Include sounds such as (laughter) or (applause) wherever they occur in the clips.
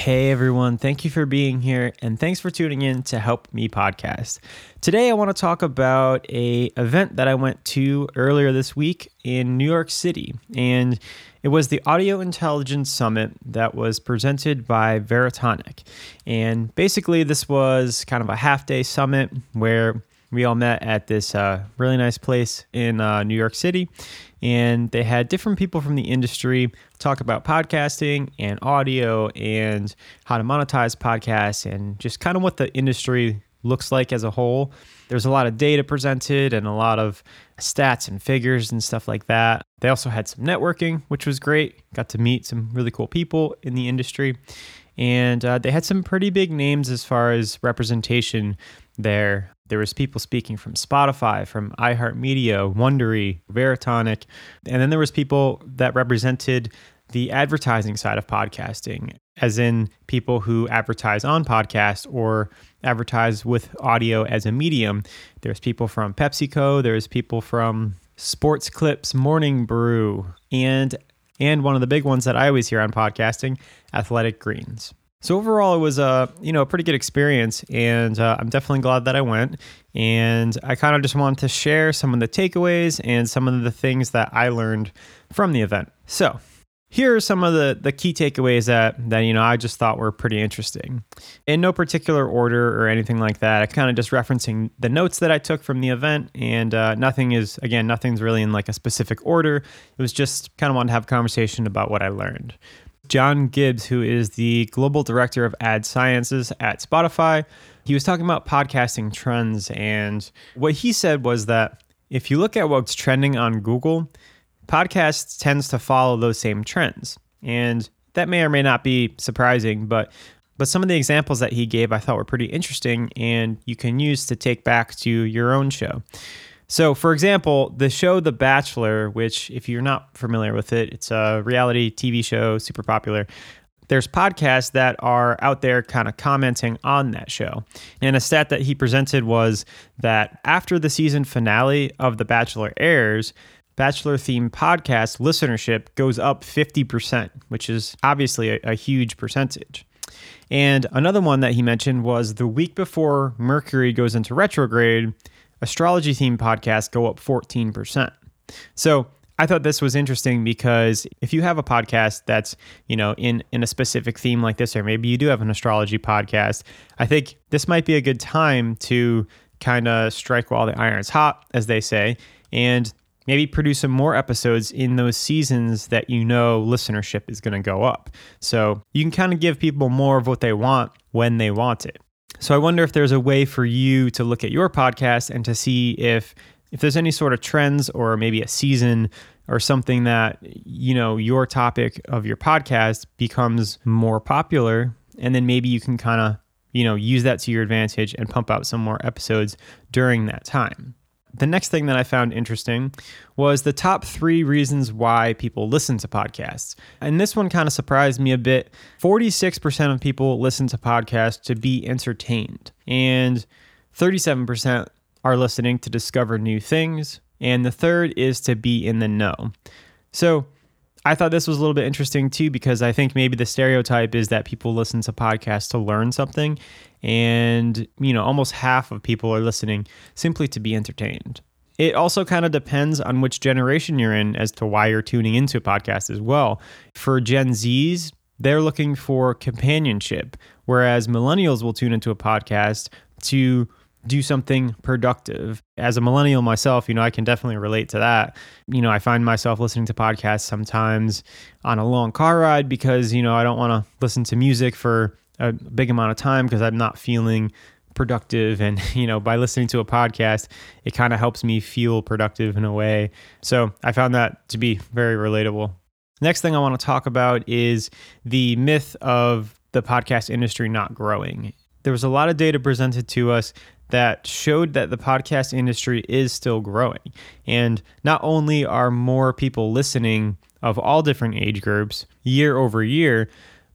Hey everyone, thank you for being here and thanks for tuning in to Help Me podcast. Today I want to talk about a event that I went to earlier this week in New York City and it was the Audio Intelligence Summit that was presented by Veritonic. And basically this was kind of a half-day summit where we all met at this uh, really nice place in uh, New York City and they had different people from the industry talk about podcasting and audio and how to monetize podcasts and just kind of what the industry looks like as a whole. There's a lot of data presented and a lot of stats and figures and stuff like that. They also had some networking, which was great. Got to meet some really cool people in the industry. And uh, they had some pretty big names as far as representation there. There was people speaking from Spotify, from iHeartMedia, Wondery, Veritonic, and then there was people that represented the advertising side of podcasting, as in people who advertise on podcasts or advertise with audio as a medium. There's people from PepsiCo, there's people from Sports Clips, Morning Brew, and and one of the big ones that I always hear on podcasting, Athletic Greens. So overall, it was a you know a pretty good experience, and uh, I'm definitely glad that I went. And I kind of just wanted to share some of the takeaways and some of the things that I learned from the event. So here are some of the the key takeaways that that you know I just thought were pretty interesting. In no particular order or anything like that. I kind of just referencing the notes that I took from the event, and uh, nothing is again nothing's really in like a specific order. It was just kind of wanted to have a conversation about what I learned. John Gibbs, who is the global director of ad sciences at Spotify. He was talking about podcasting trends, and what he said was that if you look at what's trending on Google, podcasts tends to follow those same trends. And that may or may not be surprising, but but some of the examples that he gave I thought were pretty interesting and you can use to take back to your own show. So, for example, the show The Bachelor, which, if you're not familiar with it, it's a reality TV show, super popular. There's podcasts that are out there kind of commenting on that show. And a stat that he presented was that after the season finale of The Bachelor airs, Bachelor themed podcast listenership goes up 50%, which is obviously a, a huge percentage. And another one that he mentioned was the week before Mercury goes into retrograde, astrology themed podcasts go up 14%. So I thought this was interesting because if you have a podcast that's, you know, in in a specific theme like this, or maybe you do have an astrology podcast, I think this might be a good time to kind of strike while the iron's hot, as they say, and maybe produce some more episodes in those seasons that you know listenership is going to go up. So you can kind of give people more of what they want when they want it. So I wonder if there's a way for you to look at your podcast and to see if if there's any sort of trends or maybe a season or something that you know your topic of your podcast becomes more popular. And then maybe you can kind of you know use that to your advantage and pump out some more episodes during that time the next thing that I found interesting was the top three reasons why people listen to podcasts. And this one kind of surprised me a bit. 46% of people listen to podcasts to be entertained, and 37% are listening to discover new things. And the third is to be in the know. So, I thought this was a little bit interesting too because I think maybe the stereotype is that people listen to podcasts to learn something and you know almost half of people are listening simply to be entertained. It also kind of depends on which generation you're in as to why you're tuning into a podcast as well. For Gen Zs, they're looking for companionship, whereas millennials will tune into a podcast to do something productive. As a millennial myself, you know, I can definitely relate to that. You know, I find myself listening to podcasts sometimes on a long car ride because, you know, I don't want to listen to music for a big amount of time because I'm not feeling productive and (laughs) you know by listening to a podcast it kind of helps me feel productive in a way so i found that to be very relatable next thing i want to talk about is the myth of the podcast industry not growing there was a lot of data presented to us that showed that the podcast industry is still growing. And not only are more people listening of all different age groups year over year,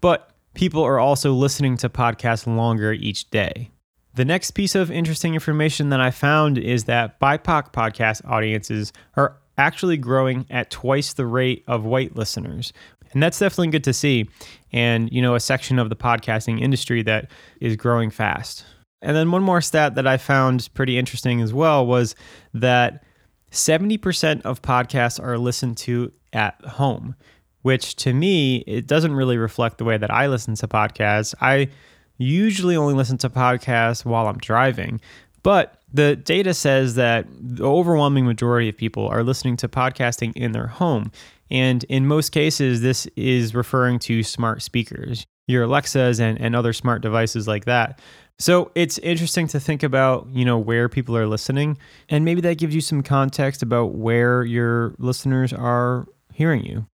but people are also listening to podcasts longer each day. The next piece of interesting information that I found is that BIPOC podcast audiences are actually growing at twice the rate of white listeners. And that's definitely good to see. And, you know, a section of the podcasting industry that is growing fast. And then one more stat that I found pretty interesting as well was that 70% of podcasts are listened to at home, which to me, it doesn't really reflect the way that I listen to podcasts. I usually only listen to podcasts while I'm driving, but the data says that the overwhelming majority of people are listening to podcasting in their home. And in most cases, this is referring to smart speakers, your Alexas and, and other smart devices like that. So it's interesting to think about, you know, where people are listening. And maybe that gives you some context about where your listeners are hearing you.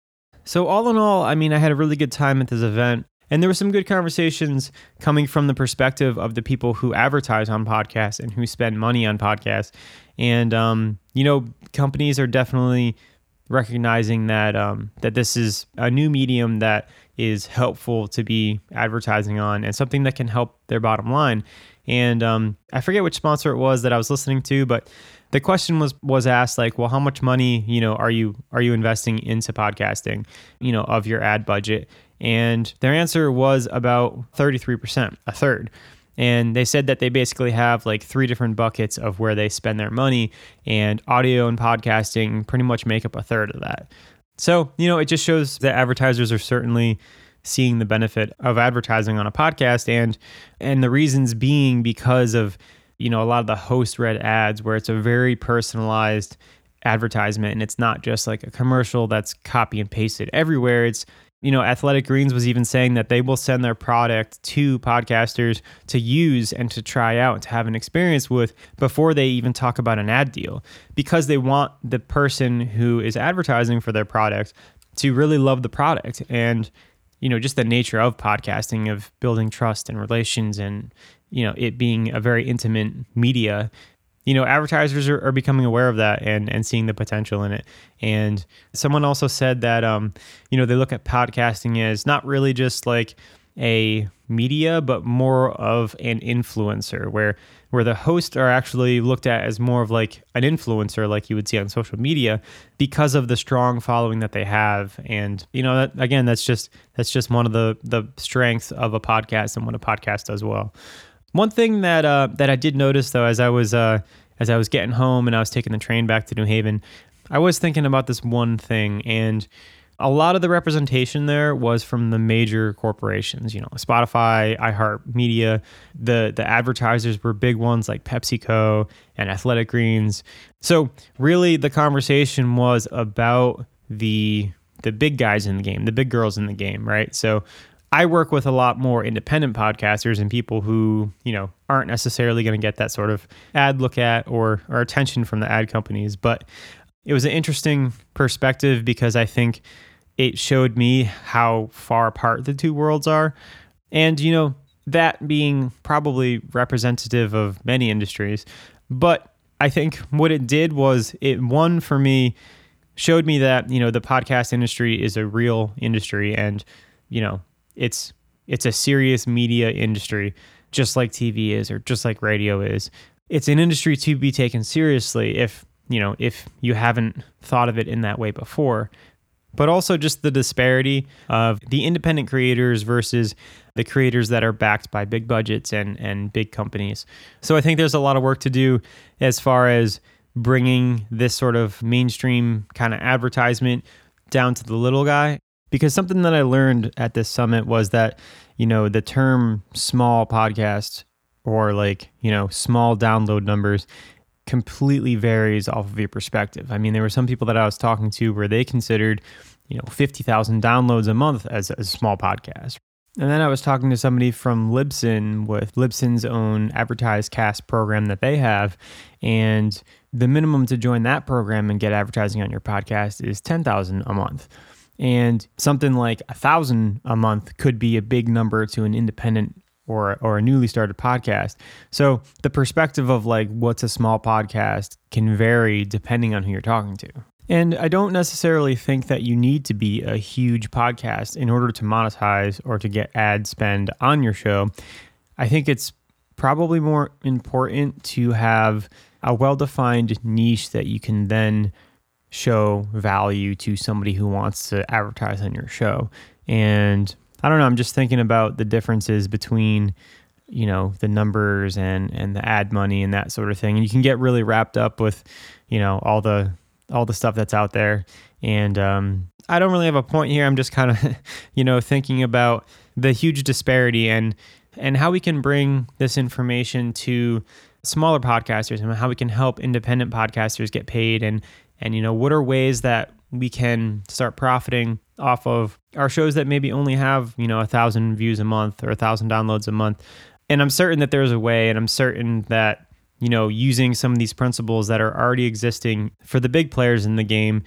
So, all in all, I mean, I had a really good time at this event. And there were some good conversations coming from the perspective of the people who advertise on podcasts and who spend money on podcasts. And, um, you know, companies are definitely recognizing that um, that this is a new medium that is helpful to be advertising on and something that can help their bottom line. And um, I forget which sponsor it was that I was listening to, but the question was was asked like, well, how much money you know are you are you investing into podcasting, you know, of your ad budget? And their answer was about thirty three percent, a third. And they said that they basically have like three different buckets of where they spend their money, and audio and podcasting pretty much make up a third of that. So, you know, it just shows that advertisers are certainly seeing the benefit of advertising on a podcast and and the reasons being because of you know a lot of the host read ads where it's a very personalized advertisement and it's not just like a commercial that's copy and pasted everywhere. It's you know, Athletic Greens was even saying that they will send their product to podcasters to use and to try out and to have an experience with before they even talk about an ad deal because they want the person who is advertising for their product to really love the product and you know just the nature of podcasting of building trust and relations and you know it being a very intimate media you know, advertisers are, are, becoming aware of that and and seeing the potential in it. And someone also said that um, you know, they look at podcasting as not really just like a media, but more of an influencer, where where the hosts are actually looked at as more of like an influencer, like you would see on social media, because of the strong following that they have. And you know, that again, that's just that's just one of the the strengths of a podcast and what a podcast does well. One thing that uh, that I did notice though, as I was uh, as I was getting home and I was taking the train back to New Haven, I was thinking about this one thing, and a lot of the representation there was from the major corporations. You know, Spotify, iHeartMedia. The the advertisers were big ones like PepsiCo and Athletic Greens. So really, the conversation was about the the big guys in the game, the big girls in the game, right? So I work with a lot more independent podcasters and people who, you know, aren't necessarily going to get that sort of ad look at or, or attention from the ad companies. But it was an interesting perspective because I think it showed me how far apart the two worlds are. And, you know, that being probably representative of many industries. But I think what it did was it, one, for me, showed me that, you know, the podcast industry is a real industry and, you know, it's it's a serious media industry, just like TV is or just like radio is. It's an industry to be taken seriously if you know if you haven't thought of it in that way before. But also just the disparity of the independent creators versus the creators that are backed by big budgets and and big companies. So I think there's a lot of work to do as far as bringing this sort of mainstream kind of advertisement down to the little guy because something that I learned at this summit was that, you know, the term small podcast or like, you know, small download numbers completely varies off of your perspective. I mean, there were some people that I was talking to where they considered, you know, 50,000 downloads a month as, a small podcast. And then I was talking to somebody from Libsyn with Libsyn's own AdvertiseCast program that they have. And the minimum to join that program and get advertising on your podcast is 10,000 a month. And something like a thousand a month could be a big number to an independent or or a newly started podcast. So the perspective of like what's a small podcast can vary depending on who you're talking to. And I don't necessarily think that you need to be a huge podcast in order to monetize or to get ad spend on your show. I think it's probably more important to have a well defined niche that you can then show value to somebody who wants to advertise on your show. And I don't know, I'm just thinking about the differences between you know the numbers and and the ad money and that sort of thing. And you can get really wrapped up with you know all the all the stuff that's out there. And um, i don't really have a point here. I'm just kind of (laughs) you know thinking about the huge disparity and and how we can bring this information to smaller podcasters and how we can help independent podcasters get paid and and you know what are ways that we can start profiting off of our shows that maybe only have you know a thousand views a month or a thousand downloads a month? And i'm certain that there's a way and i'm certain that you know using some of these principles that are already existing for the big players in the game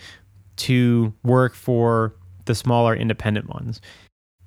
to work for the smaller independent ones.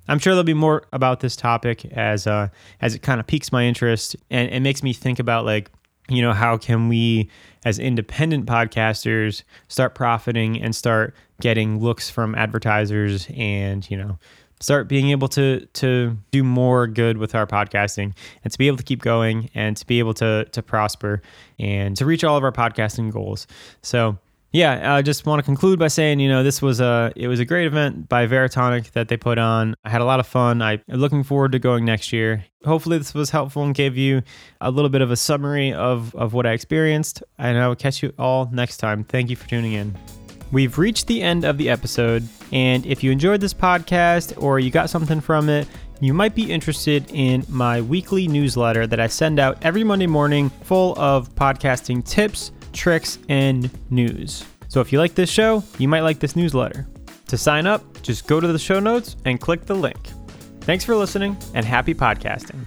I'm sure there'll be more about this topic as uh, as it kind of piques my interest and it makes me think about like you know how can we as independent podcasters start profiting and start getting looks from advertisers and you know start being able to to do more good with our podcasting and to be able to keep going and to be able to to prosper and to reach all of our podcasting goals. So yeah, I just want to conclude by saying, you know, this was a it was a great event by Veritonic that they put on. I had a lot of fun. I, am looking forward to going next year. Hopefully, this was helpful and gave you a little bit of a summary of of what I experienced. And I will catch you all next time. Thank you for tuning in. We've reached the end of the episode, and if you enjoyed this podcast or you got something from it, you might be interested in my weekly newsletter that I send out every Monday morning, full of podcasting tips tricks, and news. So if you like this show, you might like this newsletter. To sign up, just go to the show notes and click the link. Thanks for listening and happy podcasting.